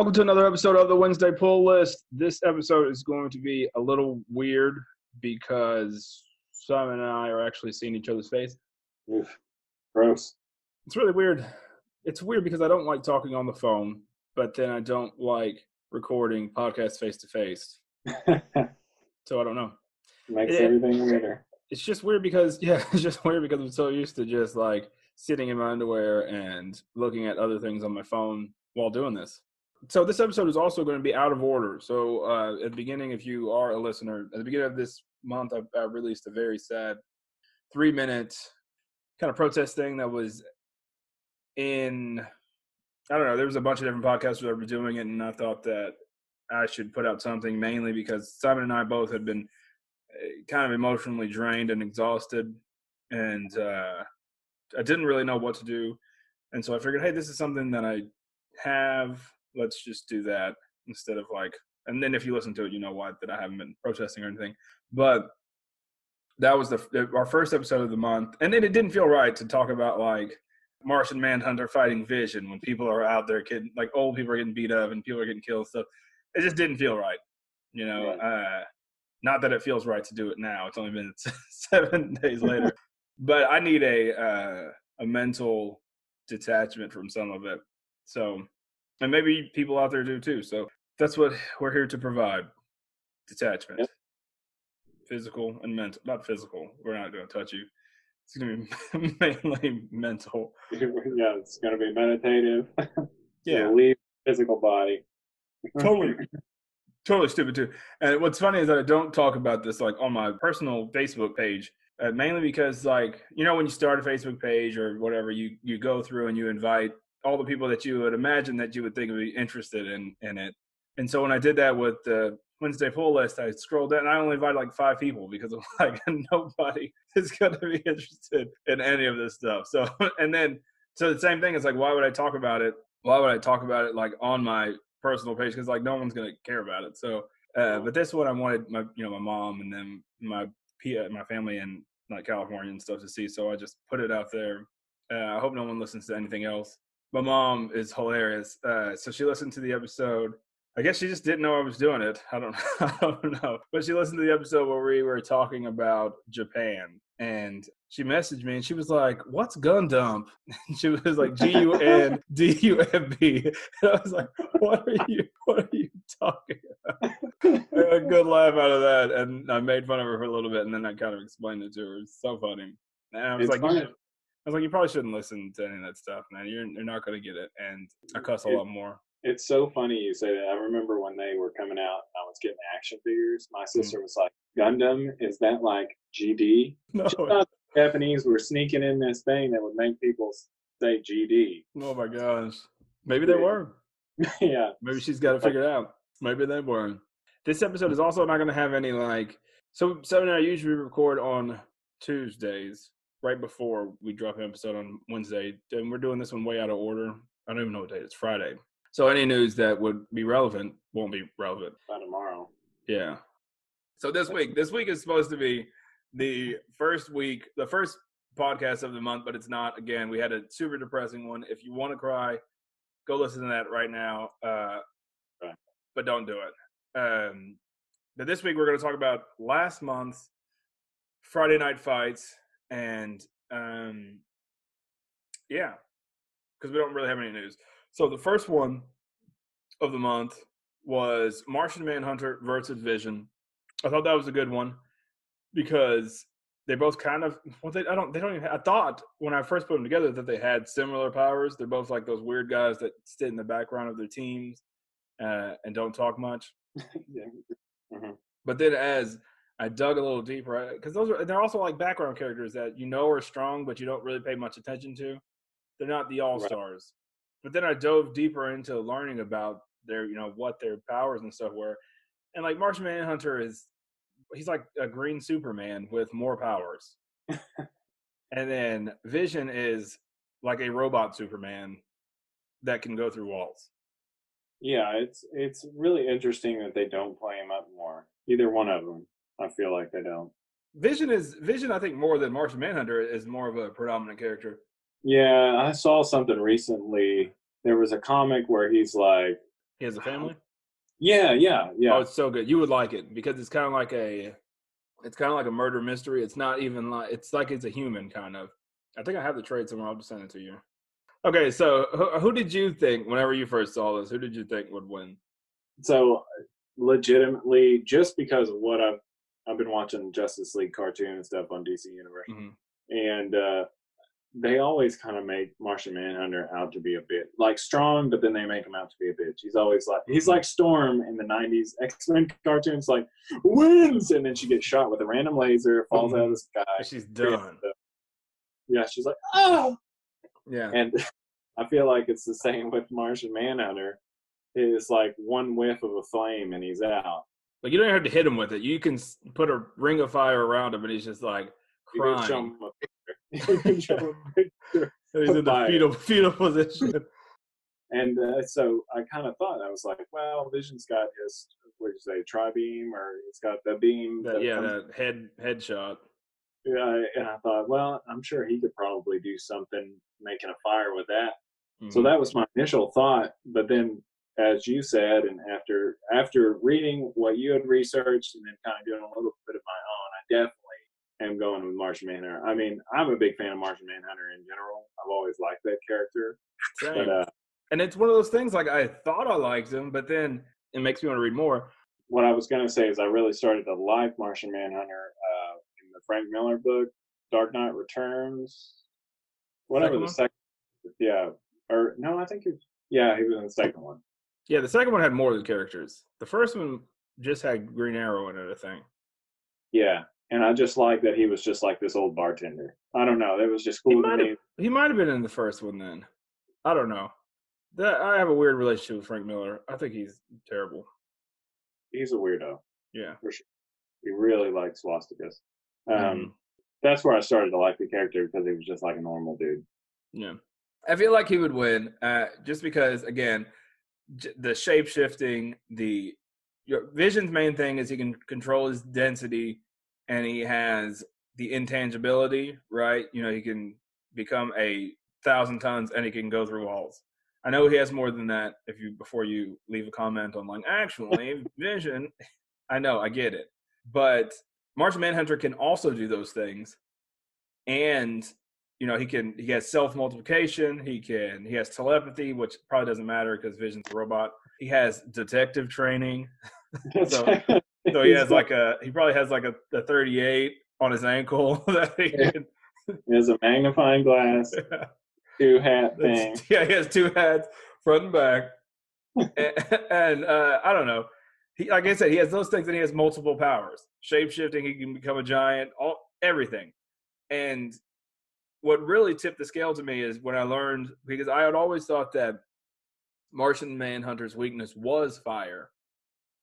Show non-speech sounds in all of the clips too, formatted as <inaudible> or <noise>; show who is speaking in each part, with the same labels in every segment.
Speaker 1: welcome to another episode of the Wednesday Pull List. This episode is going to be a little weird because Simon and I are actually seeing each other's face.
Speaker 2: Oof. Gross.
Speaker 1: It's really weird. It's weird because I don't like talking on the phone, but then I don't like recording podcasts face to face. So I don't know.
Speaker 2: Makes
Speaker 1: It-
Speaker 2: everything weirder.
Speaker 1: It's just weird because <laughs> yeah, it's just weird because I'm so used to just like sitting in my underwear and looking at other things on my phone while doing this. So this episode is also going to be out of order. So uh, at the beginning, if you are a listener, at the beginning of this month, I, I released a very sad three-minute kind of protest thing that was in. I don't know. There was a bunch of different podcasters that were doing it, and I thought that I should put out something mainly because Simon and I both had been uh, kind of emotionally drained and exhausted, and uh, I didn't really know what to do. And so I figured, hey, this is something that I have. Let's just do that instead of like. And then if you listen to it, you know why that I haven't been protesting or anything. But that was the our first episode of the month, and then it didn't feel right to talk about like Martian Manhunter fighting Vision when people are out there getting like old people are getting beat up and people are getting killed. stuff. it just didn't feel right, you know. Uh, not that it feels right to do it now. It's only been <laughs> seven days later, <laughs> but I need a uh, a mental detachment from some of it. So, and maybe people out there do too. So that's what we're here to provide: detachment,
Speaker 2: Yep.
Speaker 1: physical and mental. Not physical. We're not going to touch you. It's going to be <laughs> mainly mental. <laughs>
Speaker 2: yeah, it's going to be meditative. <laughs>
Speaker 1: Yeah,
Speaker 2: leave physical body.
Speaker 1: totally totally stupid too and what's funny is that i don't talk about this like on my personal facebook page uh, mainly because like you know when you start a facebook page or whatever you you go through and you invite all the people that you would imagine that you would think would be interested in in it and so when i did that with the wednesday pull list i scrolled down and i only invited like five people because i'm <laughs> like nobody is going to be <laughs> interested in any of this stuff so <laughs> and then so the same thing is like why would i talk about it why would i talk about it like on my personal page because like no one's gonna care about it. So, uh, but this one I wanted my you know my mom and then my uh, my family in like California and stuff to see. So I just put it out there. Uh, I hope no one listens to anything else. My mom is hilarious. Uh, so she listened to the episode. I guess she just didn't know I was doing it. I don't, <laughs> I don't know. But she listened to the episode where we were talking about Japan, and she messaged me and she was like, "What's gun dump?" And <laughs> she was like, "G U N <laughs> D U M B." And I was like, "What are you? What are you talking about?" A good laugh out of that, and I made fun of her for a little bit, and then I kind of explained it to her. It's so funny. And I was
Speaker 2: It's
Speaker 1: like, I was like, you probably shouldn't listen to any of that stuff, man. You're you're not gonna get it. And I cuss a lot more.
Speaker 2: It's so funny you say that. I remember when they were coming out, and I was getting action figures. My
Speaker 1: Mm-hmm.
Speaker 2: sister was like, Gundam, is that like GD? <laughs>
Speaker 1: No,
Speaker 2: the Japanese were sneaking in this thing that would make people say GD.
Speaker 1: oh my gosh. Maybe they
Speaker 2: Yeah.
Speaker 1: were. <laughs>
Speaker 2: yeah.
Speaker 1: Maybe she's got to figure it out. Maybe they were. This episode is also not going to have any like. So Simon and I usually record on Tuesdays, right before we drop an episode on Wednesday, and we're doing this one way out of order. I don't even know what day it's Friday. So any news that would be relevant won't be relevant.
Speaker 2: By tomorrow.
Speaker 1: Yeah. So this week, this week is supposed to be the first week, the first podcast of the month, but it's not. Again, we had a super depressing one. If you want to cry, go listen to that right now. Uh,
Speaker 2: Right.
Speaker 1: But don't do it. Um, but this week we're going to talk about last month's Friday night fights, and um, yeah, because we don't really have any news. So the first one of the month was Martian Manhunter versus Vision. I thought that was a good one because they both kind of well they I don't they don't even I thought when I first put them together that they had similar powers. They're both like those weird guys that sit in the background of their teams uh, and don't talk much. <laughs>
Speaker 2: yeah. Mhm.
Speaker 1: But then as I dug a little deeper because those are they're also like background characters that you know are strong but you don't really pay much attention to. They're not the all stars. But then I dove deeper into learning about their you know what their powers and stuff were, and like Martian Manhunter is he's like a green Superman with more powers, and then Vision is like a robot Superman that can go through walls.
Speaker 2: Yeah, it's it's really interesting that they don't play him up more. Either one of them. I feel like they don't.
Speaker 1: Vision is Vision. I think more than Martian Manhunter is more of a predominant character.
Speaker 2: Yeah, I saw something recently. There was a comic where he's like
Speaker 1: He has a family.
Speaker 2: Yeah, yeah, oh, yeah.
Speaker 1: Oh, it's so good. You would like it because it's kind of like a, it's kind of like a murder mystery. It's not even like it's like it's a human kind of. I think I have the trade somewhere. I'll just send it to you. Okay, so who, who did you think whenever you first saw this? Who did you think would win?
Speaker 2: so legitimately, just because of what I've I've been watching Justice League cartoon and stuff on DC Universe,
Speaker 1: Mhm.
Speaker 2: and uh, they always kind of make Martian Manhunter out to be a bit like strong, but then they make him out to be a bitch. He's always like he's like Storm in the '90s X Men cartoons, like wins, and then she gets shot with a random laser, falls out of the sky.
Speaker 1: She's done.
Speaker 2: Yeah, she's like, oh,
Speaker 1: Yeah.
Speaker 2: and <laughs> I feel like it's the same with Martian Manhunter. It's like one whiff of a flame and he's out.
Speaker 1: Like you don't have to hit him with it. You can put a ring of fire around him, and he's just like
Speaker 2: You can show <laughs>
Speaker 1: crying. <laughs>
Speaker 2: him a picture. You can show a picture.
Speaker 1: He's in the fetal fetal position. <laughs>
Speaker 2: And uh, so I kind of thought, I was like, well, Vision's got his, what did you say, tri beam, or he's got the beam.
Speaker 1: That,
Speaker 2: that
Speaker 1: yeah,
Speaker 2: comes-
Speaker 1: that head headshot.
Speaker 2: yeah. And I thought, well, I'm sure he could probably do something making a fire with that. So
Speaker 1: Mhm.
Speaker 2: that was my initial thought. But then, as you said, and after after reading what you had researched and then kind of doing a little bit of my own, I definitely am going with Martian Manhunter. I mean, I'm a big fan of Martian Manhunter in general. I've always liked that character. But uh,
Speaker 1: and it's one of those things. Like I thought I liked him, but then it makes me want to read more.
Speaker 2: what I was going to say is I really started to like Martian Manhunter uh, in the Frank Miller book, Dark Knight Returns. Whatever
Speaker 1: Second
Speaker 2: the
Speaker 1: one?
Speaker 2: second, yeah, or no, I think he, yeah, he was in the second one.
Speaker 1: Yeah, the second one had more of the characters. The first one just had Green Arrow in it. I think.
Speaker 2: Yeah, and I just like that he was just like this old bartender. I don't know, that was just
Speaker 1: He
Speaker 2: cool to
Speaker 1: might have. He might have been in the first one then. I don't know. That I have a weird relationship with Frank Miller. I think he's terrible.
Speaker 2: He's a weirdo.
Speaker 1: Yeah. for sure.
Speaker 2: He really likes swastikas. Um,
Speaker 1: Mhm.
Speaker 2: That's where I started to like the character because he was just like a normal dude.
Speaker 1: Yeah. I feel like he would win, uh, just because again, the shape shifting, the your Vision's main thing is he can control his density, and he has the intangibility, right? You know, he can become a thousand tons, and he can go through walls. I know he has more than that. If you before you leave a comment on like actually <laughs> Vision, I know I get it, but Martian Manhunter can also do those things, and you know he can he has self multiplication he can he has telepathy which probably doesn't matter because vision's a robot. He has detective training. <laughs> So- so he has like a he probably has like a, a 38 on his ankle <laughs> that he can,
Speaker 2: He has a magnifying glass, <laughs> two hat thing.
Speaker 1: That's- yeah he has two hats front and back. And, and uh i don't know. He like i said he has those things and he has multiple powers. Shape shifting he can become a giant all everything. And what really tipped the scale to me is when i learned because i had always thought that martian manhunter's weakness was fire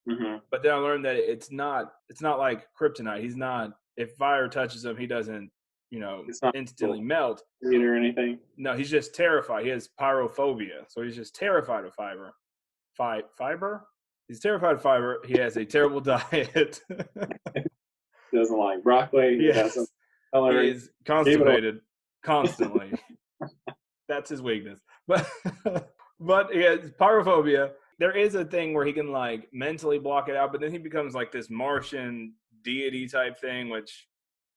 Speaker 2: hmm
Speaker 1: but then i learned that it's not it's not like kryptonite he's not if fire touches him he doesn't you know
Speaker 2: It's not
Speaker 1: instantly
Speaker 2: cool.
Speaker 1: melt
Speaker 2: or anything.
Speaker 1: no, he's just terrified. He has pyrophobia, so he's just terrified of fiber. Fi- fiber? He's terrified of fiber. He has a terrible <laughs> diet. <laughs>
Speaker 2: Doesn't like broccoli.
Speaker 1: Yes.
Speaker 2: Doesn't.
Speaker 1: He's constipated constantly. That's his weakness. <laughs> But but has pyrophobia. There is a thing where he can like mentally block it out, but then he becomes like this Martian deity type thing, which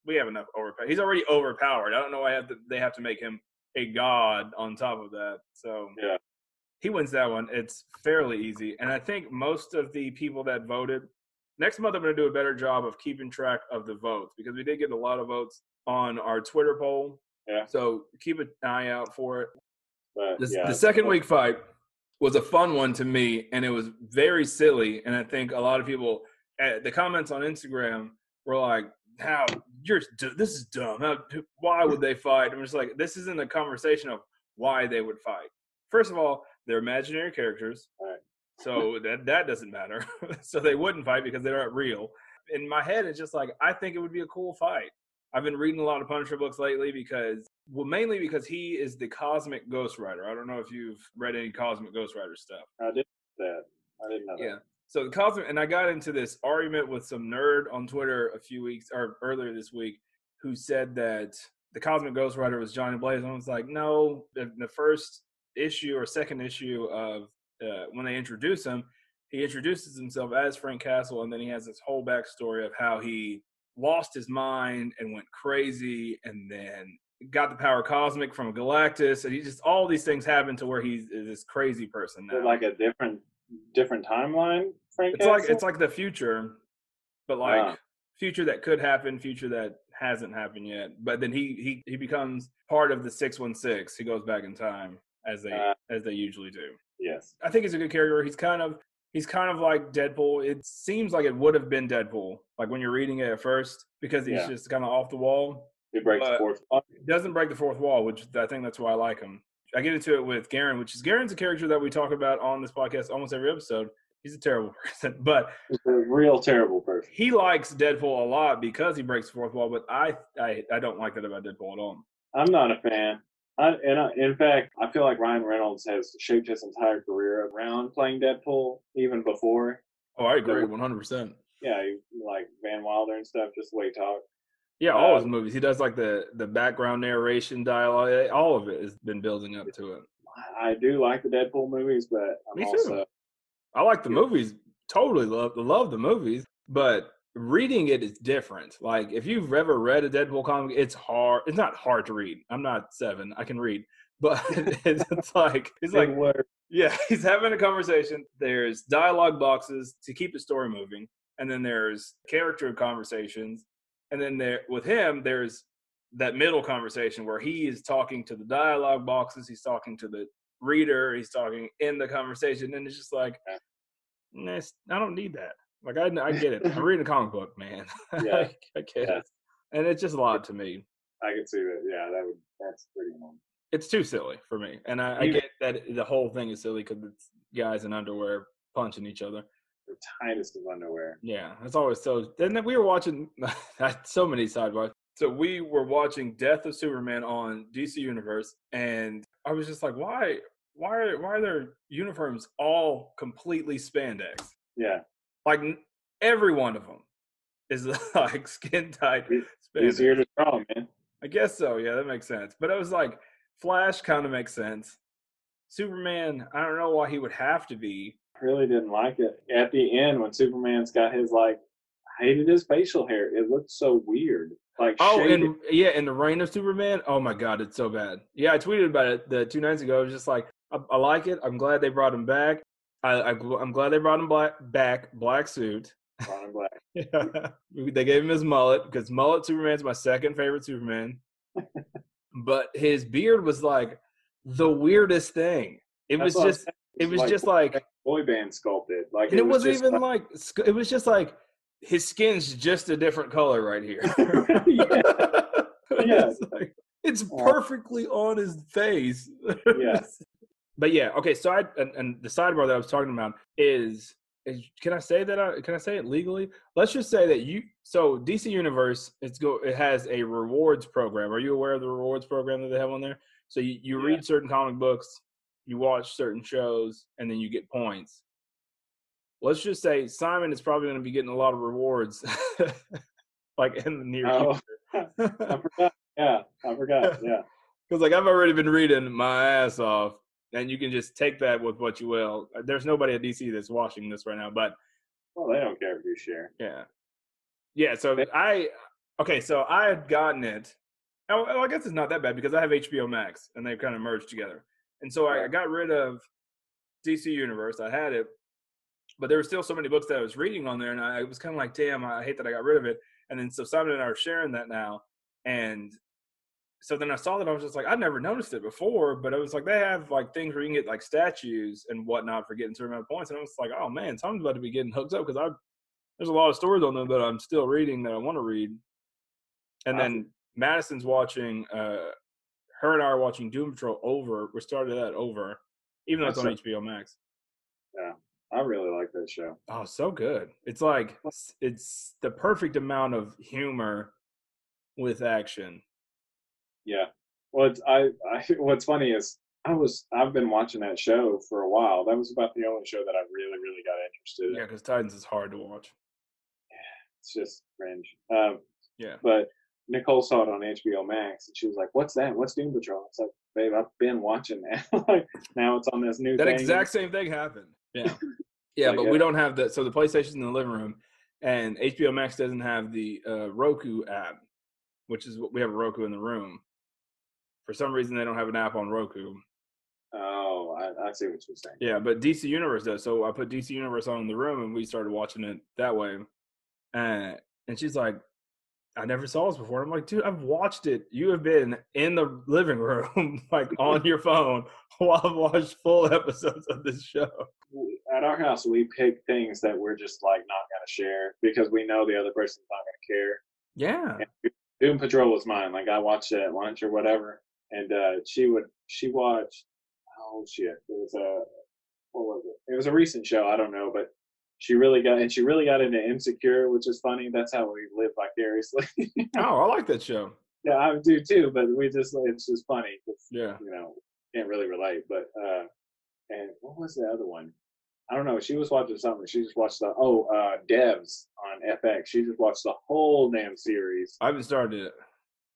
Speaker 1: we have enough overpower. He's already overpowered. I don't know why have to, they have to make him a god on top of that. So
Speaker 2: Yeah.
Speaker 1: he wins that one. It's fairly easy, and I think most of the people that voted. Next month, I'm going to do a better job of keeping track of the votes because we did get a lot of votes on our Twitter poll.
Speaker 2: Yeah.
Speaker 1: So keep an eye out for it.
Speaker 2: But
Speaker 1: The,
Speaker 2: yeah,
Speaker 1: the second week fight was a fun one to me, and it was very silly. And I think a lot of people, uh, the comments on Instagram were like, "How you're this is dumb. How, why would they fight?" I'm just like, this isn't a conversation of why they would fight. First of all, they're imaginary characters,
Speaker 2: Right.
Speaker 1: so that that doesn't matter. <laughs> so they wouldn't fight because they aren't real. In my head, it's just like I think it would be a cool fight. I've been reading a lot of Punisher books lately because, well, mainly because he is the Cosmic Ghost Rider. I don't know if you've read any Cosmic Ghost Rider stuff.
Speaker 2: I did that. I didn't know
Speaker 1: Yeah. So the cosmic, and I got into this argument with some nerd on Twitter a few weeks or earlier this week, who said that the Cosmic Ghost Rider was Johnny Blaze. And I was like, no, the, the first issue or second issue of uh, when they introduce him, he introduces himself as Frank Castle, and then he has this whole backstory of how he lost his mind and went crazy, and then got the power cosmic from Galactus, and he just all these things happen to where he's this crazy person now.
Speaker 2: like a different different timeline. Frank
Speaker 1: it's
Speaker 2: Castle?
Speaker 1: like it's like the future, but like
Speaker 2: Wow.
Speaker 1: future that could happen, future that hasn't happened yet. But then he he he becomes part of the six one six. He goes back in time as they
Speaker 2: Uh.
Speaker 1: as they usually do.
Speaker 2: yes.
Speaker 1: I think he's a good character. He's kind of he's kind of like Deadpool. It seems like it would have been Deadpool, like when you're reading it at first, because he's
Speaker 2: Yeah.
Speaker 1: just kind of off the wall.
Speaker 2: It breaks the fourth.
Speaker 1: He doesn't break the fourth wall, which I think that's why I like him. I get into it with Garen, which is Garen's a character that we talk about on this podcast almost every episode. He's a terrible <laughs> person, but
Speaker 2: He's a real terrible person.
Speaker 1: he likes Deadpool a lot because he breaks the fourth wall. But I I, I don't like that about Deadpool at all.
Speaker 2: I'm not a fan. I, and I, in fact, I feel like Ryan Reynolds has shaped his entire career around playing Deadpool, even before.
Speaker 1: Oh, I agree, one hundred percent.
Speaker 2: Yeah, like Van Wilder and stuff, just the way he talks.
Speaker 1: Yeah, all his
Speaker 2: Um,
Speaker 1: movies. He does like the the background narration, dialogue. All of it has been building up to it.
Speaker 2: I, I do like the Deadpool movies, but I'm
Speaker 1: Me too.
Speaker 2: also
Speaker 1: I like the
Speaker 2: Yeah.
Speaker 1: movies. Totally love love the movies, but reading it is different. Like if you've ever read a Deadpool comic, it's hard. It's not hard to read. I'm not seven. I can read, but <laughs> it's, it's like it's like
Speaker 2: word.
Speaker 1: yeah, <laughs> he's having a conversation. There's dialogue boxes to keep the story moving, and then there's character conversations, and then there with him there's that middle conversation where he is talking to the dialogue boxes, he's talking to the reader, he's talking in the conversation, and it's just like, I don't need that. Like I, I get it. I'm reading a comic book, man. <laughs>
Speaker 2: Yeah.
Speaker 1: I get
Speaker 2: Yeah.
Speaker 1: it, and it's just a lot to me.
Speaker 2: I can see that. Yeah, that would that's pretty
Speaker 1: it's too silly for me. And I, I get that the whole thing is silly because it's guys in underwear punching each other.
Speaker 2: The tightest of underwear.
Speaker 1: Yeah, that's always so. And then we were watching <laughs> so many sidebars. So we were watching Death of Superman on DC Universe, and I was just like, why, why, are, why are their uniforms all completely spandex?
Speaker 2: Yeah,
Speaker 1: Like every one of them is <laughs> like skin tight
Speaker 2: easier to draw, man.
Speaker 1: I guess so. Yeah, that makes sense. But it was like Flash kind of makes sense. Superman, I don't know why he would have to be.
Speaker 2: Really didn't like it at the end when Superman's got his like. I hated his facial hair. It looked so weird. Like
Speaker 1: Oh,
Speaker 2: shaded.
Speaker 1: and yeah, in the reign of Superman. Oh my God, it's so bad. Yeah, I tweeted about it the two nights ago. I was just like, I, I like it. I'm glad they brought him back. I, I, I'm glad they brought him black, back. Black suit.
Speaker 2: And Black. <laughs>
Speaker 1: they gave him his mullet because mullet Superman's my second favorite Superman. <laughs> but his beard was like the weirdest thing. It
Speaker 2: That's
Speaker 1: was just, it was just like
Speaker 2: boy band sculpted. Like
Speaker 1: And it, wasn't
Speaker 2: just
Speaker 1: even like, sc- it was just like his skin's just a different color right here. <laughs>
Speaker 2: Yeah. Yeah.
Speaker 1: it's, like, it's
Speaker 2: uh,
Speaker 1: perfectly on his face.
Speaker 2: Yeah.
Speaker 1: But yeah, okay. So I and, and the sidebar that I was talking about is is can I say that I can I say it legally? Let's just say that you so DC Universe it's go it has a rewards program. Are you aware of the rewards program that they have on there? So you, you
Speaker 2: Yeah.
Speaker 1: read certain comic books, you watch certain shows, and then you get points. Let's just say Simon is probably going to be getting a lot of rewards, <laughs> like in the near
Speaker 2: Oh.
Speaker 1: future. <laughs>
Speaker 2: I forgot. Yeah, I forgot. <laughs> Yeah.
Speaker 1: Because like I've already been reading my ass off, and you can just take that with what you will. Uh, there's nobody at DC that's watching this right now, but
Speaker 2: Well, they don't care if you share.
Speaker 1: yeah, yeah. So I okay, so I had gotten it. Oh, I guess it's not that bad because I have HBO Max, and they've kind of merged together. And so I, I got rid of DC Universe. I had it, but there were still so many books that I was reading on there, and I was kind of like, damn, I hate that I got rid of it. And then so Simon and I are sharing that now, and so then I saw that I was just like, I'd never noticed it before, but it was like they have like things where you can get like statues and whatnot for getting certain amount of points, and I was like, oh man, Simon's about to be getting hooked up because I there's a lot of stories on them that I'm still reading that I want to read. And then Madison's watching. uh Her and I are watching Doom Patrol over. We started that over, even though it's on HBO Max.
Speaker 2: Yeah, I really like that show.
Speaker 1: Oh, so good. It's like it's the perfect amount of humor with action.
Speaker 2: Yeah. Well, I, I, <laughs> what's funny is I was, I've been watching that show for a while. That was about the only show that I really, really got interested in.
Speaker 1: Yeah, because Titans is hard to watch.
Speaker 2: It's just cringe. Um,
Speaker 1: Yeah.
Speaker 2: but Nicole saw it on HBO Max and she was like, "What's that? What's Doom Patrol?" It's like, babe, I've been watching that. <laughs> like now it's on this new.
Speaker 1: That
Speaker 2: thing.
Speaker 1: exact same thing happened. <laughs> Yeah, yeah,
Speaker 2: Like,
Speaker 1: but
Speaker 2: uh,
Speaker 1: we don't have the so the PlayStation's in the living room, and HBO Max doesn't have the uh, Roku app, which is what we have a Roku in the room. For some reason, they don't have an app on Roku.
Speaker 2: Oh, I, I see what you're saying.
Speaker 1: Yeah, but DC Universe does. So I put DC Universe on in the room, and we started watching it that way. Uh, and she's like, "I never saw this before." I'm like, "Dude, I've watched it. You have been in the living room, <laughs> like on your phone, while I've watched full episodes of this show."
Speaker 2: At our house, we pick things that we're just like not gonna share because we know the other person's not gonna care.
Speaker 1: Yeah,
Speaker 2: And Doom Patrol was mine. Like I watched it at lunch or whatever, and uh, she would she watched. Oh shit! It was a what was it? It was a recent show. I don't know, but she really got and she really got into Insecure, which is funny. That's how we live vicariously. <laughs>
Speaker 1: Oh, I like that show.
Speaker 2: yeah, I do too. But we just it's just funny.
Speaker 1: Yeah.
Speaker 2: you know, can't really relate. But uh, and what was the other one? I don't know. She was watching something. She just watched the oh uh, Devs on FX. She just watched the whole damn series.
Speaker 1: I haven't started it.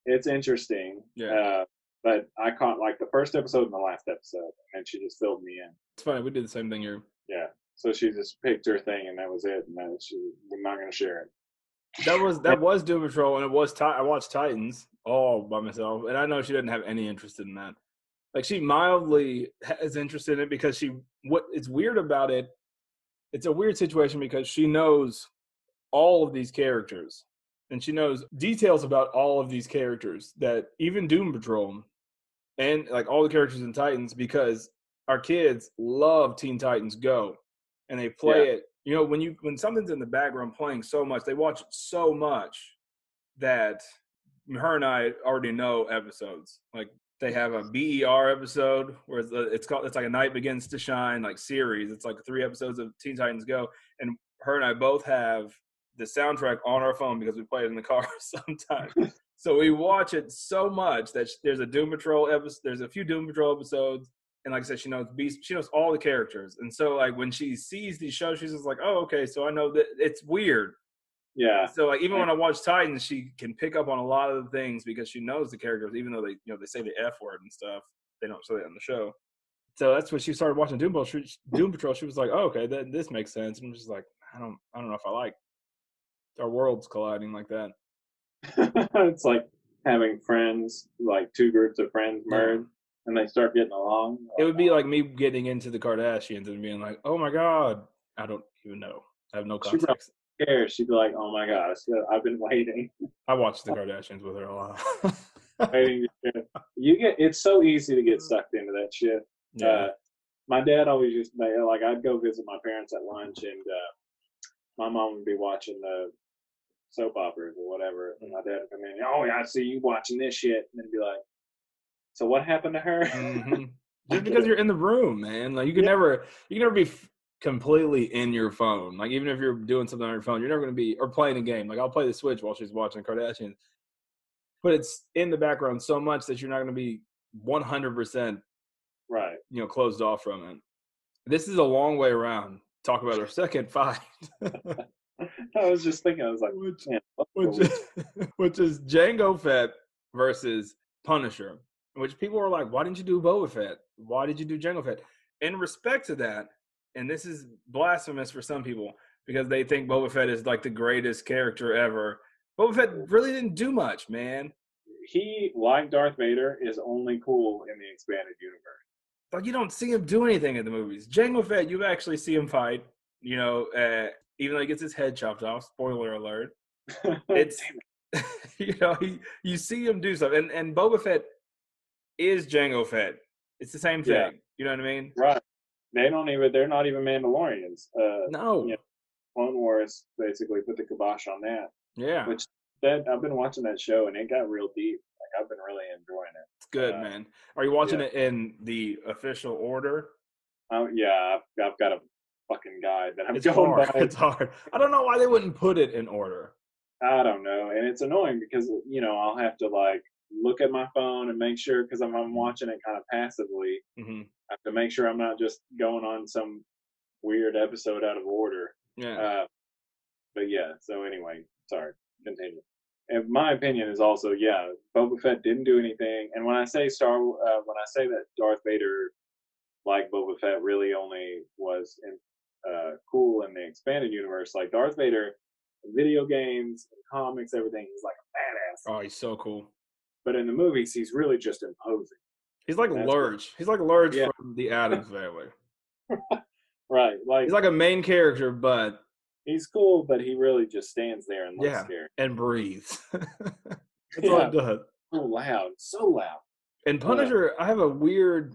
Speaker 2: It's interesting.
Speaker 1: Yeah.
Speaker 2: Uh, but I caught like the first episode and the last episode, and she just filled me in.
Speaker 1: It's fine. We did the same thing here.
Speaker 2: Yeah. So she just picked her thing, and that was it. And that she, we're not going to share it.
Speaker 1: That was that <laughs> was Doom Patrol, and it was I watched Titans all by myself, and I know she didn't have any interest in that. Like she mildly has interest in it because she what it's weird about it. It's a weird situation because she knows all of these characters, and she knows details about all of these characters that even Doom Patrol and like all the characters in Titans because our kids love Teen Titans Go and they play it. You know, when you when something's in the background playing so much, they watch it so much that her and I already know episodes. Like they have a BER episode where it's, uh, it's called it's like a night begins to shine like series. It's like three episodes of Teen Titans Go, and her and I both have the soundtrack on our phone because we play it in the car <laughs> sometimes. So we watch it so much that there's a Doom Patrol episode. There's a few Doom Patrol episodes, and like I said, she knows Beast. She knows all the characters, and so like when she sees these shows, she's just like, "Oh, okay." So I know that it's weird.
Speaker 2: Yeah.
Speaker 1: So like even when I watch Titans, she can pick up on a lot of the things because she knows the characters, even though they you know they say the F word and stuff. They don't say it on the show. So that's when she started watching Doom Patrol. She, Doom Patrol. She was like, "Oh, okay, that this makes sense." And I'm just like, I don't, I don't know if I like our worlds colliding like that. <laughs>
Speaker 2: it's like having friends, like two groups of friends
Speaker 1: Yeah.
Speaker 2: merge, and they start getting along.
Speaker 1: It would be like me getting into the Kardashians and being like, "Oh my god, I don't even know. I have no context."
Speaker 2: care. She'd be like, "Oh my gosh, I've been waiting,
Speaker 1: I watched the <laughs> Kardashians with her a lot. <laughs>
Speaker 2: waiting." You get it's so easy to get sucked into that shit.
Speaker 1: yeah,
Speaker 2: Uh, my dad always used to like I'd go visit my parents at lunch, and uh, my mom would be watching the soap operas or whatever, and my dad would come in. Oh, yeah, I see you watching this shit, and then be like, "So what happened to her?"
Speaker 1: Mhm. <laughs> just because you're in the room, man. Like you can
Speaker 2: Yeah.
Speaker 1: never, you can never be f- completely in your phone. Like even if you're doing something on your phone, you're never going to be or playing a game. Like I'll play the Switch while she's watching Kardashians, but it's in the background so much that you're not going to be 100 percent
Speaker 2: right.
Speaker 1: you know closed off from it. This is a long way around. Talk about our second fight, <laughs> <laughs>
Speaker 2: I was just thinking, I was like,
Speaker 1: which
Speaker 2: man,
Speaker 1: which is, <laughs> which is Jango Fett versus Punisher. Which people were like, "Why didn't you do Boba Fett? Why did you do Jango Fett?" In respect to that, and this is blasphemous for some people because they think Boba Fett is like the greatest character ever. Boba Fett really didn't do much, man.
Speaker 2: he, like Darth Vader, is only cool in the expanded universe.
Speaker 1: Like you don't see him do anything in the movies. Jango Fett, you actually see him fight. You know, uh, even though he gets his head chopped off. Spoiler alert. <laughs> It's <laughs> you know he, you see him do stuff, and and Boba Fett is Jango Fett. It's the same thing.
Speaker 2: Yeah.
Speaker 1: You know what I mean?
Speaker 2: right. They don't even. They're not even Mandalorians. Uh,
Speaker 1: No.
Speaker 2: Yeah. Clone Wars basically put the kibosh on that.
Speaker 1: Yeah,
Speaker 2: Which that I've been watching that show and it got real deep. Like I've been really enjoying it.
Speaker 1: it's good,
Speaker 2: uh,
Speaker 1: man. Are you watching
Speaker 2: yeah.
Speaker 1: it in the official order?
Speaker 2: Um, yeah, I've, I've got a fucking guide that I'm
Speaker 1: It's
Speaker 2: going
Speaker 1: hard.
Speaker 2: by.
Speaker 1: It's hard. I don't know why they wouldn't put it in order.
Speaker 2: I don't know, and it's annoying because you know I'll have to like look at my phone and make sure because I'm, I'm watching it kind of passively.
Speaker 1: hmm
Speaker 2: I have to make sure I'm not just going on some weird episode out of order.
Speaker 1: Yeah.
Speaker 2: Uh, but yeah, so anyway, sorry, continue. and my opinion is also yeah, Boba Fett didn't do anything. And when I say Star, uh, when I say that Darth Vader, like Boba Fett, really only was in, uh, cool in the expanded universe, like Darth Vader, video games, comics, everything, he's like a badass.
Speaker 1: Oh, he's so cool.
Speaker 2: But in the movies, he's really just imposing.
Speaker 1: He's like
Speaker 2: That's
Speaker 1: Lurch. He's like Lurch
Speaker 2: Yeah.
Speaker 1: from the Addams family. <laughs>
Speaker 2: Right, like
Speaker 1: He's like a main character, but
Speaker 2: he's cool, but he really just stands there and looks
Speaker 1: Yeah.
Speaker 2: scary.
Speaker 1: and breathes. <laughs> That's all
Speaker 2: Yeah.
Speaker 1: it does.
Speaker 2: So loud, so loud.
Speaker 1: And Punisher, I have a weird,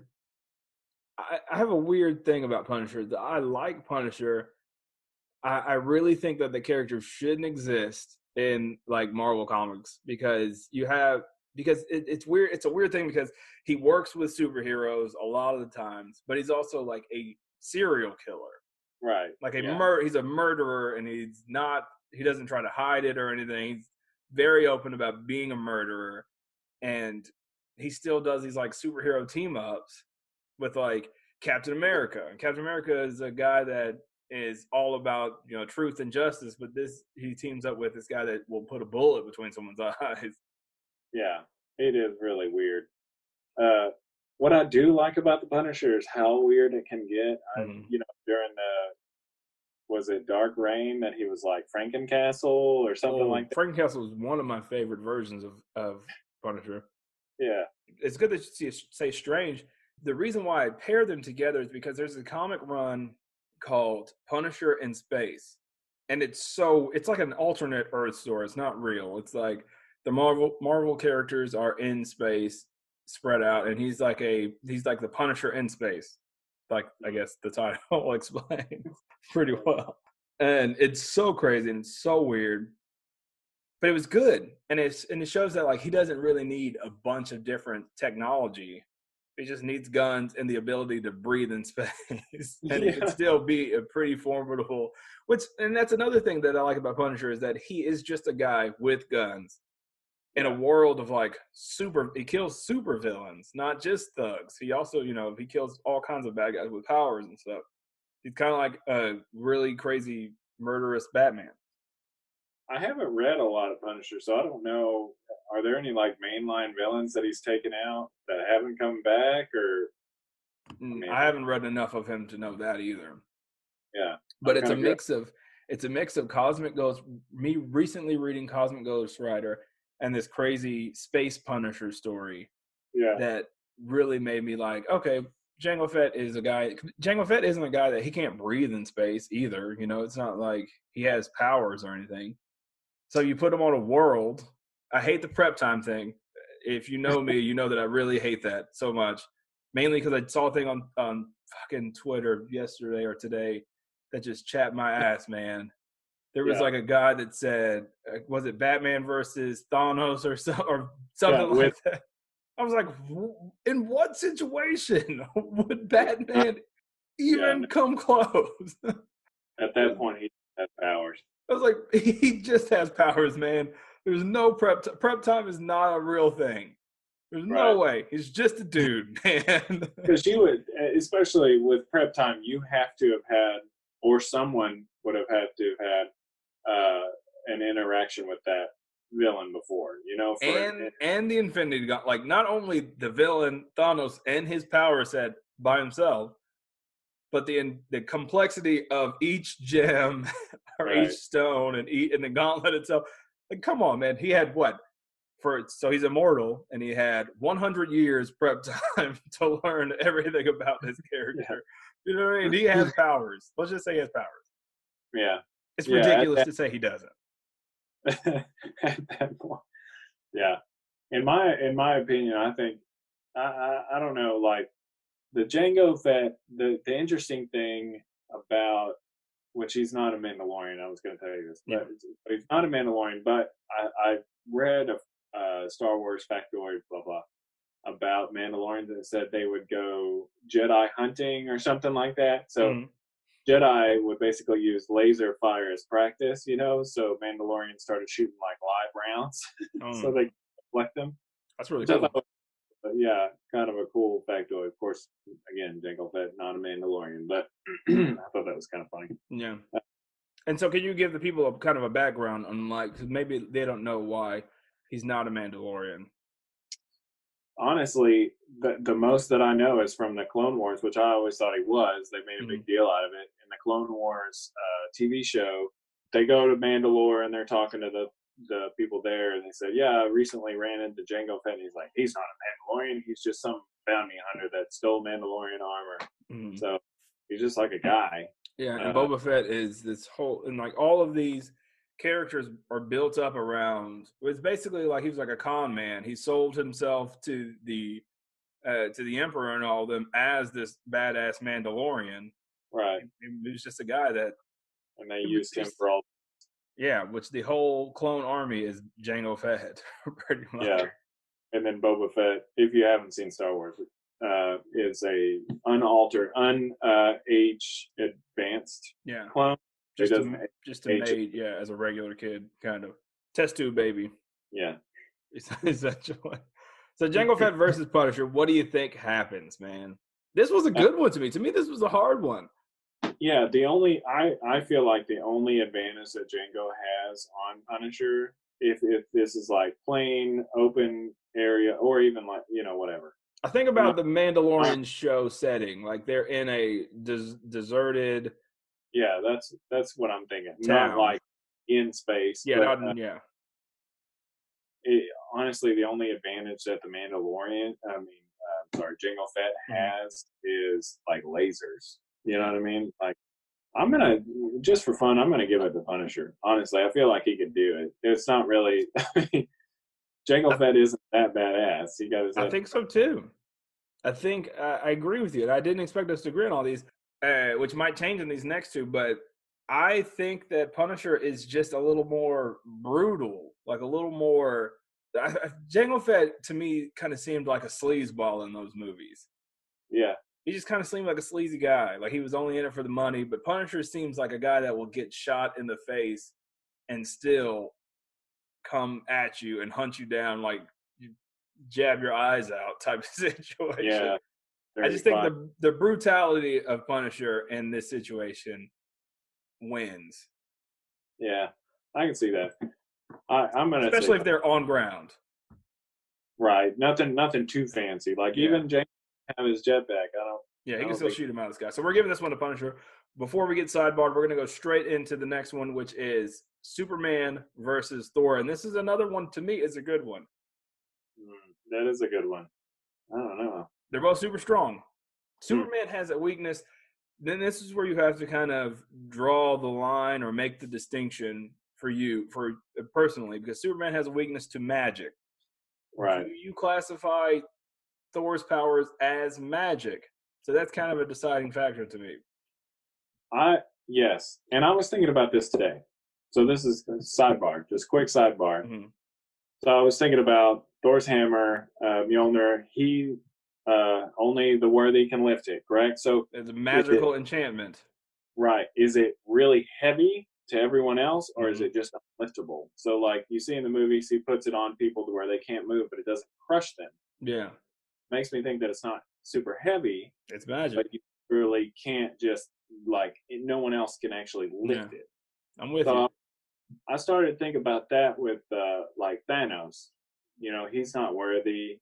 Speaker 1: I, I have a weird thing about Punisher. I like Punisher. I, I really think that the character shouldn't exist in like Marvel comics because you have because it, it's weird. It's a weird thing because he works with superheroes a lot of the times, but he's also like a serial killer.
Speaker 2: Right.
Speaker 1: like a
Speaker 2: Yeah.
Speaker 1: mur- he's a murderer and he's not he doesn't try to hide it or anything he's very open about being a murderer and he still does these like superhero team ups with like captain america and captain america is a guy that is all about you know truth and justice but this he teams up with this guy that will put a bullet between someone's <laughs> eyes
Speaker 2: Yeah, it is really weird. Uh, what I do like about the Punisher is how weird it can get. I,
Speaker 1: Mhm.
Speaker 2: you know, during the was it Dark Reign that he was like Frankencastle or something
Speaker 1: Oh,
Speaker 2: like that.
Speaker 1: frankencastle is one of my favorite versions of of punisher
Speaker 2: Yeah,
Speaker 1: it's good that you see- say strange. The reason why I pair them together is because there's a comic run called Punisher in Space. And it's so it's like an alternate Earth story. It's not real. It's like the Marvel Marvel characters are in space, spread out, and he's like a he's like the Punisher in space. Like I guess the title <laughs> explains <laughs> pretty well. And it's so crazy and so weird but it was good and it's and it shows that like he doesn't really need a bunch of different technology he just needs guns and the ability to breathe in space <laughs> and he can still be a pretty formidable which and that's another thing that i like about punisher is that he is just a guy with guns in a world of like super he kills super villains not just thugs. He also you know he kills all kinds of bad guys with powers and stuff. He's kind of like a really crazy murderous batman
Speaker 2: I haven't read a lot of Punisher, so I don't know. Are there any like mainline villains that he's taken out that haven't come back, or
Speaker 1: Mm,
Speaker 2: mean-
Speaker 1: I haven't read enough of him to know that either.
Speaker 2: yeah?
Speaker 1: But
Speaker 2: I'm
Speaker 1: it's a mix of it's a mix of Cosmic Ghost. Me recently reading Cosmic Ghost Rider and this crazy space Punisher story
Speaker 2: Yeah,
Speaker 1: that really made me like, okay, Jango Fett is a guy. Jango Fett isn't a guy that he can't breathe in space either. You know, it's not like he has powers or anything. So you put them on a world. I hate the prep time thing. If you know me, you know that I really hate that so much. Mainly because I saw a thing on on fucking Twitter yesterday or today that just chapped my <laughs> ass, man. There was
Speaker 2: Yeah.
Speaker 1: like a guy that said, "Was it Batman versus Thanos or so, or something <laughs> like
Speaker 2: with-
Speaker 1: that?" I was like, "In what situation <laughs> would Batman even
Speaker 2: no.
Speaker 1: come close?"
Speaker 2: at that point he has powers.
Speaker 1: I was like, <laughs> "He just has powers, man. There's no prep. T- prep time is not a real thing. There's no way. He's just a dude, <laughs> man."
Speaker 2: because you would especially with prep time you have to have had or someone would have had to have had uh an interaction with that villain before you know
Speaker 1: and and the Infinity Gauntlet. Like not only the villain Thanos and his power set by himself, but the the complexity of each gem <laughs> or
Speaker 2: Right.
Speaker 1: each stone and eat and the gauntlet itself. Like, come on, man. He had what for? So he's immortal, and he had 100 years prep <laughs> time to learn everything about this <laughs> character. You know what I mean? He has powers. Let's just say he has powers.
Speaker 2: yeah
Speaker 1: It's
Speaker 2: Yeah,
Speaker 1: ridiculous
Speaker 2: that-
Speaker 1: to say he doesn't.
Speaker 2: at that point yeah in my in my opinion i think i i, I don't know like the jango fett the the interesting thing about which he's not a mandalorian i was going to tell you this but, but he's not a mandalorian but i i read a uh, star wars factoid blah blah about mandalorians that said they would go jedi hunting or something like that so
Speaker 1: Mhm.
Speaker 2: Jedi would basically use laser fire as practice, you know. So Mandalorians started shooting like live rounds, <laughs> so
Speaker 1: Mm,
Speaker 2: they could deflect them.
Speaker 1: that's really
Speaker 2: Which
Speaker 1: cool.
Speaker 2: But yeah, kind of a cool factoid. Of course, again, Jango Fett, not a Mandalorian, but <clears throat> I thought that was kind of funny.
Speaker 1: Yeah. And so, can you give the people a kind of a background on like maybe they don't know why he's not a Mandalorian?
Speaker 2: honestly, the the most that I know is from the Clone Wars, which I always thought he was. They made a big deal out of it in the Clone Wars uh, TV show. They go to Mandalore and they're talking to the the people there, and they said, "Yeah, I recently ran into Jango Fett." And he's like, "He's not a Mandalorian. He's just some bounty hunter that stole Mandalorian armor."
Speaker 1: Mhm.
Speaker 2: So he's just like a guy.
Speaker 1: Yeah, and
Speaker 2: Uh,
Speaker 1: Boba Fett is this whole and like all of these characters are built up around. It's basically like he was like a con man. He sold himself to the uh, to the Emperor and all of them as this badass Mandalorian.
Speaker 2: Right.
Speaker 1: He was just a guy that
Speaker 2: And they used him for all.
Speaker 1: Yeah, which the whole clone army is Jango Fett, <laughs> pretty much.
Speaker 2: Yeah. And then Boba Fett, if you haven't seen Star Wars, uh, is a unaltered, un uh, age advanced
Speaker 1: Yeah.
Speaker 2: clone.
Speaker 1: Just a, just a made, yeah, as a regular kid, kind of test tube baby.
Speaker 2: Yeah. <laughs>
Speaker 1: Is- Essentially. So <laughs> Jango Fett versus Punisher. What do you think happens, man? This was a good one to me. To me, this was a hard one.
Speaker 2: Yeah, the only I I feel like the only advantage that Jango has on Punisher, if if this is like plain open area or even like you know whatever.
Speaker 1: I think about the Mandalorian show setting, like they're in a des- deserted.
Speaker 2: Yeah, that's that's what I'm thinking.
Speaker 1: Town.
Speaker 2: Not like in space.
Speaker 1: Yeah,
Speaker 2: but,
Speaker 1: not,
Speaker 2: uh,
Speaker 1: yeah,
Speaker 2: it, honestly, the only advantage that the Mandalorian, I mean, uh, sorry, Jango Fett
Speaker 1: Mhm.
Speaker 2: has is like lasers. You know what I mean? Like, I'm gonna just for fun, I'm gonna give it to Punisher. Honestly, I feel like he could do it. It's not really. <laughs> Jango Fett isn't that badass. He got his.
Speaker 1: I think so too. I think uh, I agree with you. and I didn't expect us to agree on all these, uh, which might change in these next two. But I think that Punisher is just a little more brutal, like a little more. I, I, Jango Fett to me kind of seemed like a sleazeball in those movies.
Speaker 2: Yeah,
Speaker 1: He just kind of seemed like a sleazy guy, like he was only in it for the money. But Punisher seems like a guy that will get shot in the face and still come at you and hunt you down, like you jab your eyes out type of <laughs> situation.
Speaker 2: yeah.
Speaker 1: I just think
Speaker 2: 35.
Speaker 1: the the brutality of Punisher in this situation wins,
Speaker 2: Yeah, I can see that. I, I'm gonna
Speaker 1: especially if they're on ground.
Speaker 2: right. Nothing, nothing too fancy. Like
Speaker 1: Yeah.
Speaker 2: even Jango have his jetpack. I don't.
Speaker 1: Yeah, he
Speaker 2: I
Speaker 1: can still
Speaker 2: think-
Speaker 1: shoot him out of the sky. So we're giving this one to Punisher. Before we get sidebarred, we're going to go straight into the next one, which is Superman versus Thor. And this is another one to me is a good one.
Speaker 2: Mm, that is a good one. I don't know.
Speaker 1: They're both super strong.
Speaker 2: Hmm.
Speaker 1: Superman has a weakness. Then this is where you have to kind of draw the line or make the distinction for you, for uh, personally, because Superman has a weakness to magic.
Speaker 2: Right.
Speaker 1: Do you classify Thor's powers as magic? So that's kind of a deciding factor to me.
Speaker 2: I yes, and I was thinking about this today. So this is a sidebar, just quick sidebar.
Speaker 1: Mhm.
Speaker 2: So I was thinking about Thor's hammer, uh, Mjolnir. He uh, only the worthy can lift it, correct? So
Speaker 1: It's a magical enchantment.
Speaker 2: right, is it really heavy to everyone else, or
Speaker 1: Mm-hmm.
Speaker 2: is it just unliftable? So like you see in the movies, he puts it on people to where they can't move, but it doesn't crush them.
Speaker 1: Yeah,
Speaker 2: Makes me think that it's not super heavy,
Speaker 1: it's magic.
Speaker 2: but you really can't just like no one else can actually lift it.
Speaker 1: I'm with
Speaker 2: So
Speaker 1: you.
Speaker 2: I started to think about that with uh, like Thanos. You know, he's not worthy.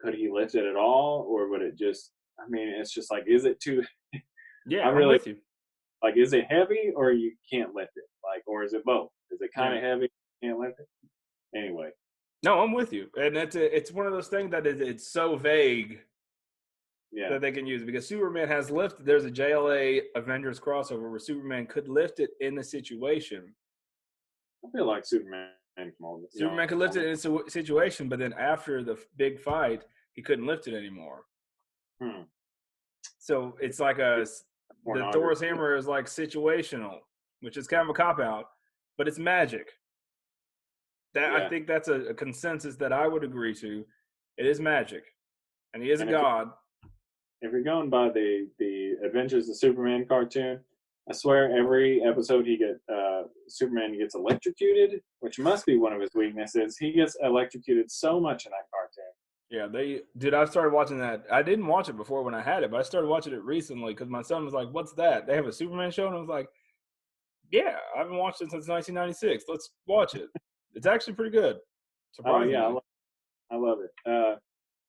Speaker 2: Could he lift it at all, or would it just? I mean, it's just like, is it too <laughs>
Speaker 1: Yeah,
Speaker 2: I
Speaker 1: I'm
Speaker 2: really-
Speaker 1: with you.
Speaker 2: like, is it heavy, or you can't lift it? Like, or is it both? Is it kind of heavy? Can't lift it. Anyway,
Speaker 1: No, I'm with you. And it's a, it's one of those things that is it's so vague
Speaker 2: yeah,
Speaker 1: that they can use it because Superman has lifted. There's a JLA Avengers crossover where Superman could lift it in the situation.
Speaker 2: I feel like Superman. On, you know,
Speaker 1: Superman could lift it in a situation, but then after the big fight, he couldn't lift it anymore.
Speaker 2: Hmm.
Speaker 1: So it's like a the. Thor's hammer is like situational, which is kind of a cop out, but it's magic. That I think that's a, a consensus that I would agree to. It is magic, and he is
Speaker 2: And
Speaker 1: a
Speaker 2: if
Speaker 1: god.
Speaker 2: if you're going by the the Adventures of Superman cartoon, I swear every episode he get uh, Superman gets electrocuted, which must be one of his weaknesses. He gets electrocuted so much in that cartoon.
Speaker 1: Yeah, they dude. I started watching that. I didn't watch it before when I had it, but I started watching it recently because my son was like, "What's that?" They have a Superman show, and I was like, Yeah, I haven't watched it since 1996. Let's watch it. It's actually pretty good.
Speaker 2: Oh yeah, I love, I love it. Uh,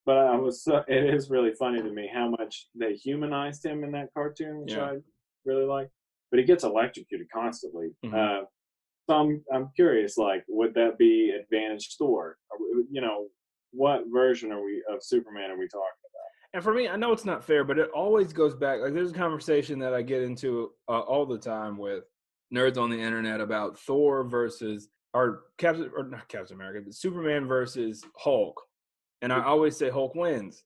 Speaker 2: but I was so, <laughs> it is really funny to me how much they humanized him in that cartoon, which
Speaker 1: Yeah.
Speaker 2: I really like. But he gets electrocuted constantly.
Speaker 1: Mhm.
Speaker 2: Uh, so I'm I'm curious, like, would that be Advantage Thor? You know, what version are we of Superman are we talking? About?
Speaker 1: And for me, I know it's not fair, but it always goes back. Like, there's a conversation that I get into uh, all the time with nerds on the internet about Thor versus or Captain or not Captain America, but Superman versus Hulk. And I always say Hulk wins.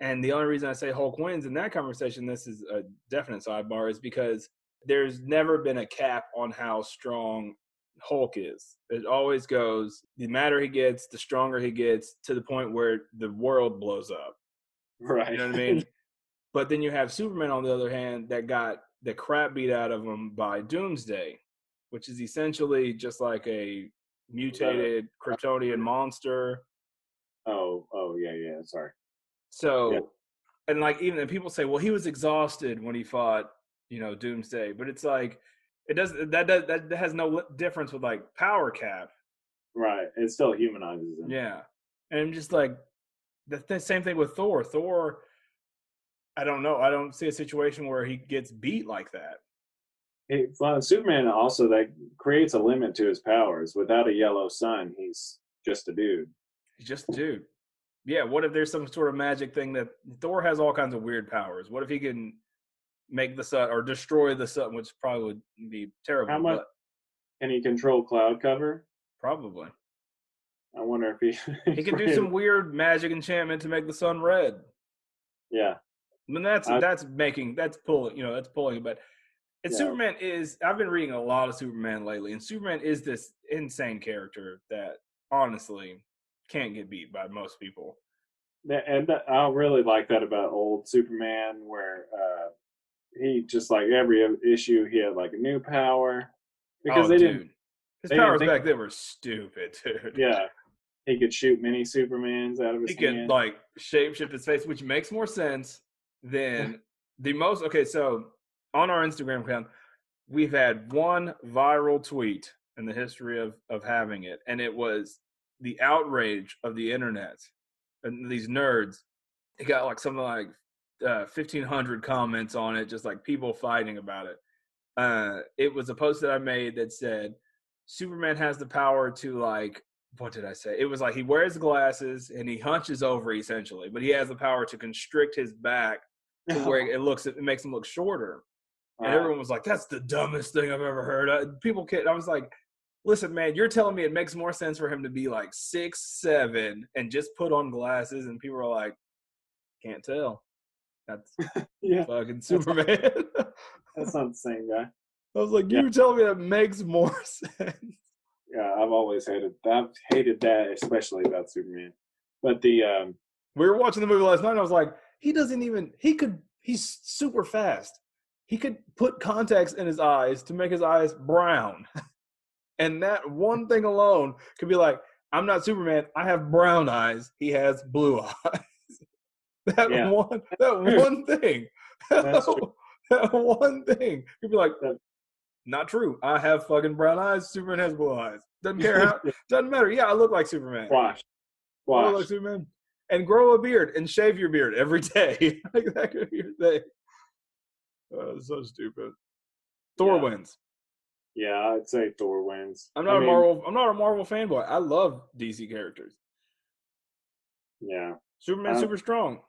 Speaker 1: And the only reason I say Hulk wins in that conversation, this is a definite sidebar, is because there's never been a cap on how strong Hulk is. It always goes the madder he gets, the stronger he gets, to the point where the world blows up.
Speaker 2: Right.
Speaker 1: You know what I mean? <laughs> but then you have Superman on the other hand that got the crap beat out of him by Doomsday, which is essentially just like a mutated Kryptonian monster.
Speaker 2: oh, oh yeah, yeah. Sorry.
Speaker 1: So,
Speaker 2: Yeah.
Speaker 1: and like even people say, well, he was exhausted when he fought, you know, Doomsday, but it's like it doesn't uh, that does that has no difference with like power cap.
Speaker 2: Right. It still humanizes him.
Speaker 1: Yeah, and I'm just like the th- same thing with Thor. Thor, I don't know. I don't see a situation where he gets beat like that.
Speaker 2: Hey, well, Superman also that creates a limit to his powers. Without a yellow sun, he's just a dude.
Speaker 1: He's just a dude. Yeah, what if there's some sort of magic thing that Thor has all kinds of weird powers? What if he can make the sun or destroy the sun, which probably would be terrible.
Speaker 2: How much-
Speaker 1: but
Speaker 2: Can he control cloud cover?
Speaker 1: Probably.
Speaker 2: I wonder if he <laughs>
Speaker 1: He can do some weird magic enchantment to make the sun red.
Speaker 2: Yeah,
Speaker 1: I mean, that's
Speaker 2: I-
Speaker 1: that's making that's pulling, you know, that's pulling. But and
Speaker 2: Yeah.
Speaker 1: Superman is. I've been reading a lot of Superman lately, and Superman is this insane character that honestly can't get beat by most people.
Speaker 2: And I really like that about old Superman, where uh, he just like every issue he had like a new power because
Speaker 1: oh,
Speaker 2: they
Speaker 1: dude.
Speaker 2: didn't.
Speaker 1: His
Speaker 2: they didn't
Speaker 1: powers
Speaker 2: think-
Speaker 1: back then were stupid, dude.
Speaker 2: Yeah, he could shoot mini Supermans out of his
Speaker 1: he could
Speaker 2: hand.
Speaker 1: like shapeshift his face, which makes more sense than the most. Okay, so on our Instagram account, we've had one viral tweet in the history of of having it, and it was the outrage of the internet and these nerds. It got like something like uh, fifteen hundred comments on it, just like people fighting about it. Uh, it was a post that I made that said Superman has the power to like what did I say? It was like he wears glasses and he hunches over essentially, but he has the power to constrict his back to <laughs> where it looks it makes him look shorter. And everyone was like, "That's the dumbest thing I've ever heard." Uh, people kid. I was like, "Listen, man, you're telling me it makes more sense for him to be like six seven and just put on glasses?" And people are like, "Can't tell." That's <laughs>
Speaker 2: yeah,
Speaker 1: fucking Superman. <laughs>
Speaker 2: that's not the same guy.
Speaker 1: I was like,
Speaker 2: Yeah.
Speaker 1: "You telling me that makes more <laughs> sense?"
Speaker 2: Yeah, I've always hated I've hated that, especially about Superman. But the um,
Speaker 1: we were watching the movie last night and I was like, he doesn't even he could he's super fast. He could put contacts in his eyes to make his eyes brown. <laughs> and that one thing alone could be like, I'm not Superman, I have brown eyes, he has blue <laughs> eyes. that
Speaker 2: Yeah.
Speaker 1: one <laughs> that one thing.
Speaker 2: That's
Speaker 1: that one thing. You'd be like, not true. I have fucking brown eyes, Superman has blue eyes. Doesn't care how doesn't matter. Yeah, I look like Superman.
Speaker 2: wash,
Speaker 1: I look like. Superman. And grow a beard and shave your beard every day. like that could be your thing. Oh, it's so stupid. Thor
Speaker 2: Yeah.
Speaker 1: wins.
Speaker 2: Yeah, I'd say Thor wins.
Speaker 1: I'm not a
Speaker 2: mean,
Speaker 1: Marvel. I'm not a Marvel fanboy. I love DC characters.
Speaker 2: Yeah,
Speaker 1: Superman's
Speaker 2: Uh,
Speaker 1: super strong.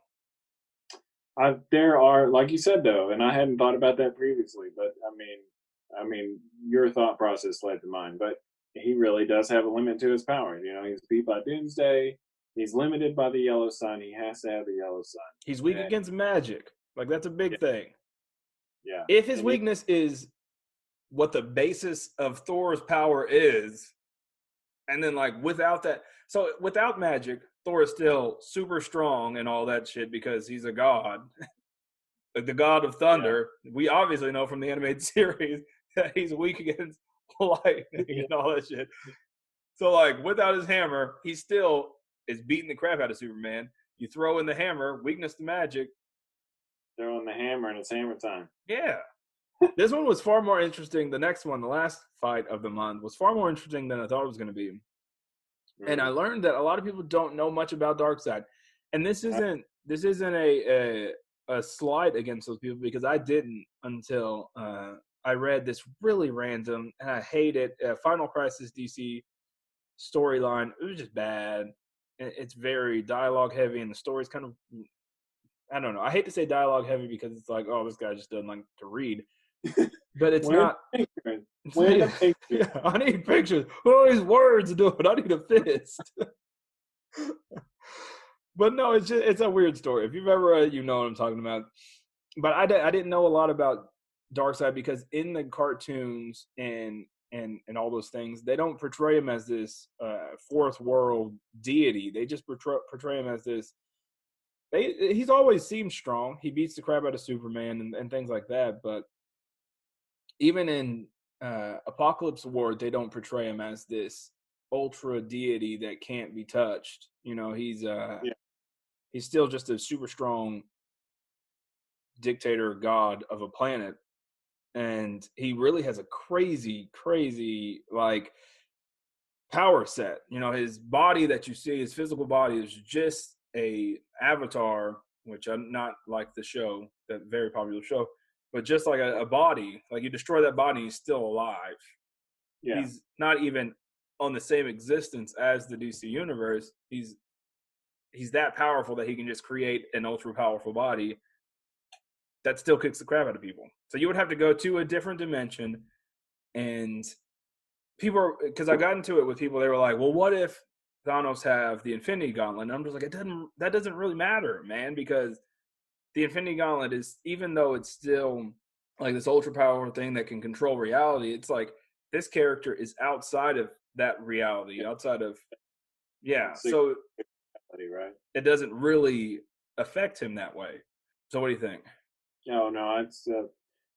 Speaker 2: I, there are, like you said though, and I hadn't thought about that previously. But I mean, I mean, your thought process led to mine. But he really does have a limit to his power. You know, he's beat by Doomsday. He's limited by the yellow sun. He has to have the yellow sun.
Speaker 1: He's weak
Speaker 2: yeah.
Speaker 1: against magic. Like that's a big
Speaker 2: Yeah.
Speaker 1: thing.
Speaker 2: Yeah.
Speaker 1: If his weakness is what the basis of Thor's power is, and then like without that, so without magic, Thor is still super strong and all that shit because he's a god, <laughs> like the god of thunder. We obviously know from the animated <laughs> series that he's weak against <laughs> lightning and all that shit. So like without his hammer, he still is beating the crap out of Superman. You throw in the hammer, weakness to magic.
Speaker 2: Throwing the hammer and it's hammer time.
Speaker 1: Yeah. this one was far more interesting. The next one, the last fight of the month, was far more interesting than I thought it was going to be. And I learned that a lot of people don't know much about Darkseid, and this isn't this isn't a a, a slight against those people because I didn't until uh, I read this really random and I hate it. Uh, Final Crisis DC storyline. It was just bad. It's very dialogue heavy, and the story's kind of I don't know. I hate to say dialogue heavy because it's like, oh, this guy just doesn't like to read. <laughs> But it's not. <laughs>
Speaker 2: When
Speaker 1: yeah, yeah, I need pictures. All these words do it. I need a fist. <laughs> but no, it's just it's a weird story. If you've ever, uh, you know what I'm talking about. But I, I didn't know a lot about Darkseid because in the cartoons and and and all those things, they don't portray him as this uh, fourth world deity. They just portray, portray him as this. They, he's always seemed strong. He beats the crap out of Superman and, and things like that. But even in uh, Apokolips War, they don't portray him as this ultra deity that can't be touched. You know, he's uh, yeah. he's still just a super strong dictator god of a planet and he really has a crazy crazy like power set you know his body that you see his physical body is just a avatar which i'm not like the show that very popular show but just like a, a body like you destroy that body he's still alive yeah. he's not even on the same existence as the dc universe he's he's that powerful that he can just create an ultra powerful body that still kicks the crap out of people. So you would have to go to a different dimension, and people, because I got into it with people, they were like, "Well, what if Thanos have the Infinity Gauntlet?" And I'm just like, "It doesn't. That doesn't really matter, man, because the Infinity Gauntlet is, even though it's still like this ultra power thing that can control reality, it's like this character is outside of that reality, outside of, yeah. So
Speaker 2: right?
Speaker 1: It doesn't really affect him that way. So what do you think?
Speaker 2: Oh no, it's uh,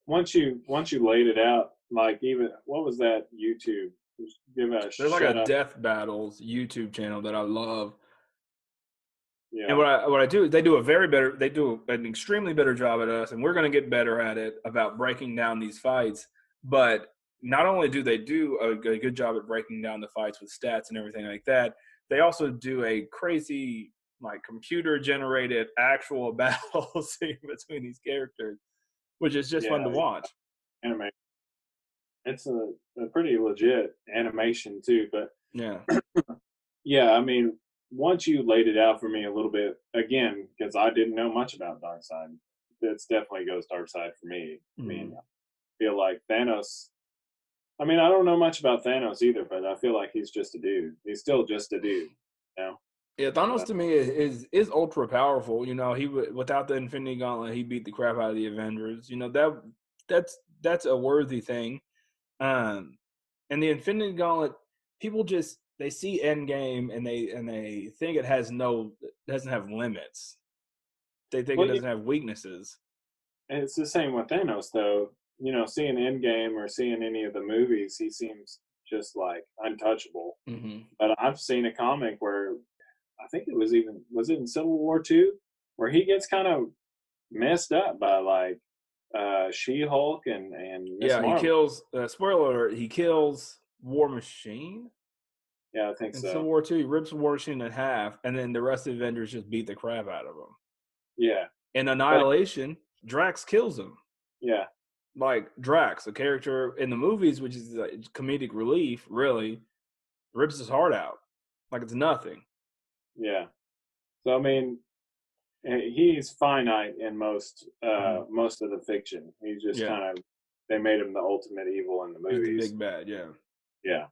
Speaker 2: once you once you laid it out, like even what was that YouTube?
Speaker 1: Give a There's like a up. Death Battles YouTube channel that I love. Yeah. And what I what I do is they do a very better they do an extremely better job at us, and we're going to get better at it about breaking down these fights. But not only do they do a, a good job at breaking down the fights with stats and everything like that, they also do a crazy like computer generated actual <laughs> battle scene <laughs> between these characters, which is just yeah, fun to watch.
Speaker 2: Anime. It's a, a pretty legit animation too, but
Speaker 1: yeah, <clears throat>
Speaker 2: yeah. I mean, once you laid it out for me a little bit again, because I didn't know much about Darkseid. it's definitely goes Darkseid for me. Mm-hmm. I mean, mm-hmm. I feel like Thanos. I mean, I don't know much about Thanos either, but I feel like he's just a dude. He's still just a dude. You know?
Speaker 1: Yeah, Thanos to me is, is, is ultra powerful. You know, he without the Infinity Gauntlet, he beat the crap out of the Avengers. You know that that's that's a worthy thing. Um, and the Infinity Gauntlet, people just they see Endgame and they and they think it has no doesn't have limits. They think well, it doesn't have weaknesses.
Speaker 2: And it's the same with Thanos, though. You know, seeing Endgame or seeing any of the movies, he seems just like untouchable. Mm-hmm. But I've seen a comic where I think it was even was it in Civil War two where he gets kind of messed up by like uh She Hulk and and
Speaker 1: Ms. yeah Marvel. he kills uh, spoiler alert, he kills War Machine.
Speaker 2: Yeah, I think
Speaker 1: in
Speaker 2: so.
Speaker 1: Civil War two, he rips War Machine in half, and then the rest of the Avengers just beat the crap out of him.
Speaker 2: Yeah.
Speaker 1: In Annihilation, Drax kills him.
Speaker 2: Yeah.
Speaker 1: Like Drax, a character in the movies, which is like comedic relief, really rips his heart out like it's nothing.
Speaker 2: Yeah. So I mean, he's finite in most uh mm-hmm. most of the fiction. He's just yeah. kind of they made him the ultimate evil in the movies.
Speaker 1: The big bad, yeah.
Speaker 2: Yeah.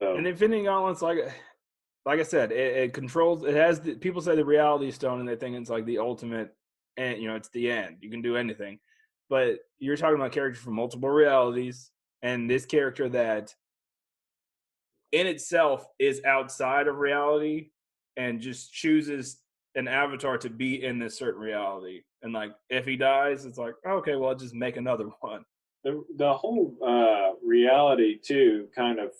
Speaker 1: So. And Infinity Gauntlet's like like I said, it, it controls. It has the, people say the Reality Stone, and they think it's like the ultimate, and you know, it's the end. You can do anything, but you're talking about characters from multiple realities, and this character that in itself is outside of reality and just chooses an avatar to be in this certain reality. And like, if he dies, it's like, okay, well, I'll just make another <laughs> one.
Speaker 2: The the whole uh, reality too, kind of,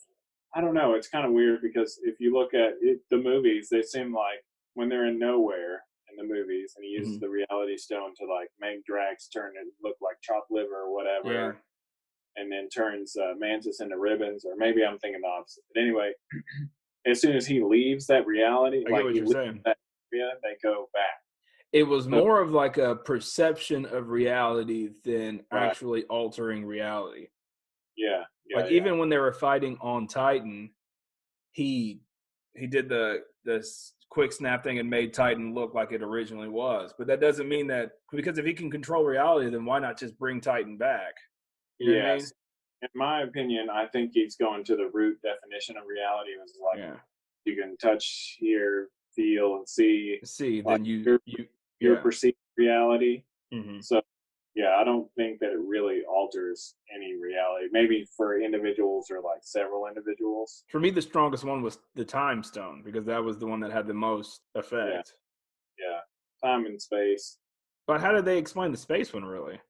Speaker 2: I don't know. It's kind of weird because if you look at it, the movies, they seem like when they're in nowhere in the movies, and he uses
Speaker 1: Mhm.
Speaker 2: the reality stone to like make Drax turn and look like chopped liver or whatever,
Speaker 1: Yeah.
Speaker 2: and then turns uh, Mantis into ribbons. Or maybe I'm thinking the opposite. But anyway, <clears throat> as soon as he leaves that reality,
Speaker 1: I get
Speaker 2: like he
Speaker 1: you're
Speaker 2: leaves
Speaker 1: saying.
Speaker 2: that area, they go back.
Speaker 1: It was more of like a perception of reality than
Speaker 2: Right.
Speaker 1: actually altering reality.
Speaker 2: Yeah, yeah,
Speaker 1: like
Speaker 2: yeah.
Speaker 1: even when they were fighting on Titan, he he did the the quick snap thing and made Titan look like it originally was. But that doesn't mean that because if he can control reality, then why not just bring Titan back? You know what I mean?
Speaker 2: yes. In my opinion, I think he's going to the root definition of reality. It was like
Speaker 1: Yeah.
Speaker 2: you can touch, hear, feel, and see
Speaker 1: See,
Speaker 2: Like
Speaker 1: then you
Speaker 2: your-
Speaker 1: you
Speaker 2: your
Speaker 1: yeah.
Speaker 2: perceived reality.
Speaker 1: Mhm.
Speaker 2: So, yeah, I don't think that it really alters any reality. Maybe for individuals or like several individuals.
Speaker 1: For me, the strongest one was the Time Stone because that was the one that had the most effect.
Speaker 2: Yeah, time and space,
Speaker 1: But how did they explain the space one really?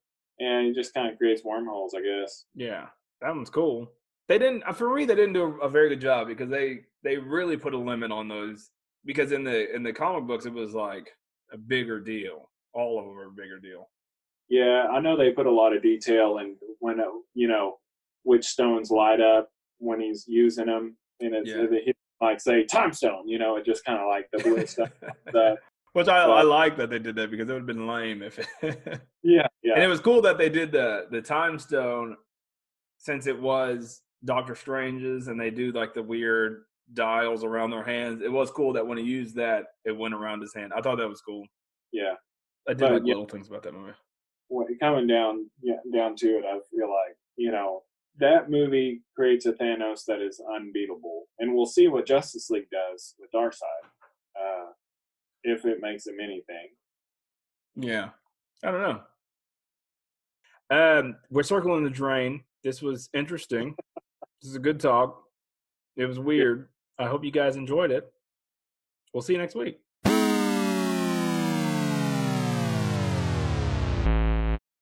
Speaker 2: and it just kind of creates wormholes, I guess.
Speaker 1: Yeah, that one's cool. They didn't uh, for me. They didn't do a very good job because they they really put a limit on those. Because in the in the comic books, it was like a bigger deal. All of them are a bigger deal.
Speaker 2: Yeah, I know they put a lot of detail in when uh, you know which stones light up when he's using them, and it's
Speaker 1: Yeah.
Speaker 2: it, like say time stone. You know, it just kind of like the blue <laughs> stuff. The,
Speaker 1: Which I, I like that they did that because it would have been lame if. <laughs> and
Speaker 2: yeah, yeah, And
Speaker 1: it was cool that they did the the time stone, since it was Doctor Strange's, and they do like the weird dials around their hands. It was cool that when he used that, it went around his hand. I thought that was cool.
Speaker 2: yeah.
Speaker 1: I did
Speaker 2: But,
Speaker 1: like
Speaker 2: yeah.
Speaker 1: little things about that movie.
Speaker 2: when coming down yeah, down to it, I feel like you know that movie creates a Thanos that is unbeatable, and we'll see what Justice League does with Darkseid, uh, if it makes him anything.
Speaker 1: Yeah. I don't know. Um, we're circling the drain. This was interesting. this is a good talk. It was weird. I hope you guys enjoyed it. We'll see you next week.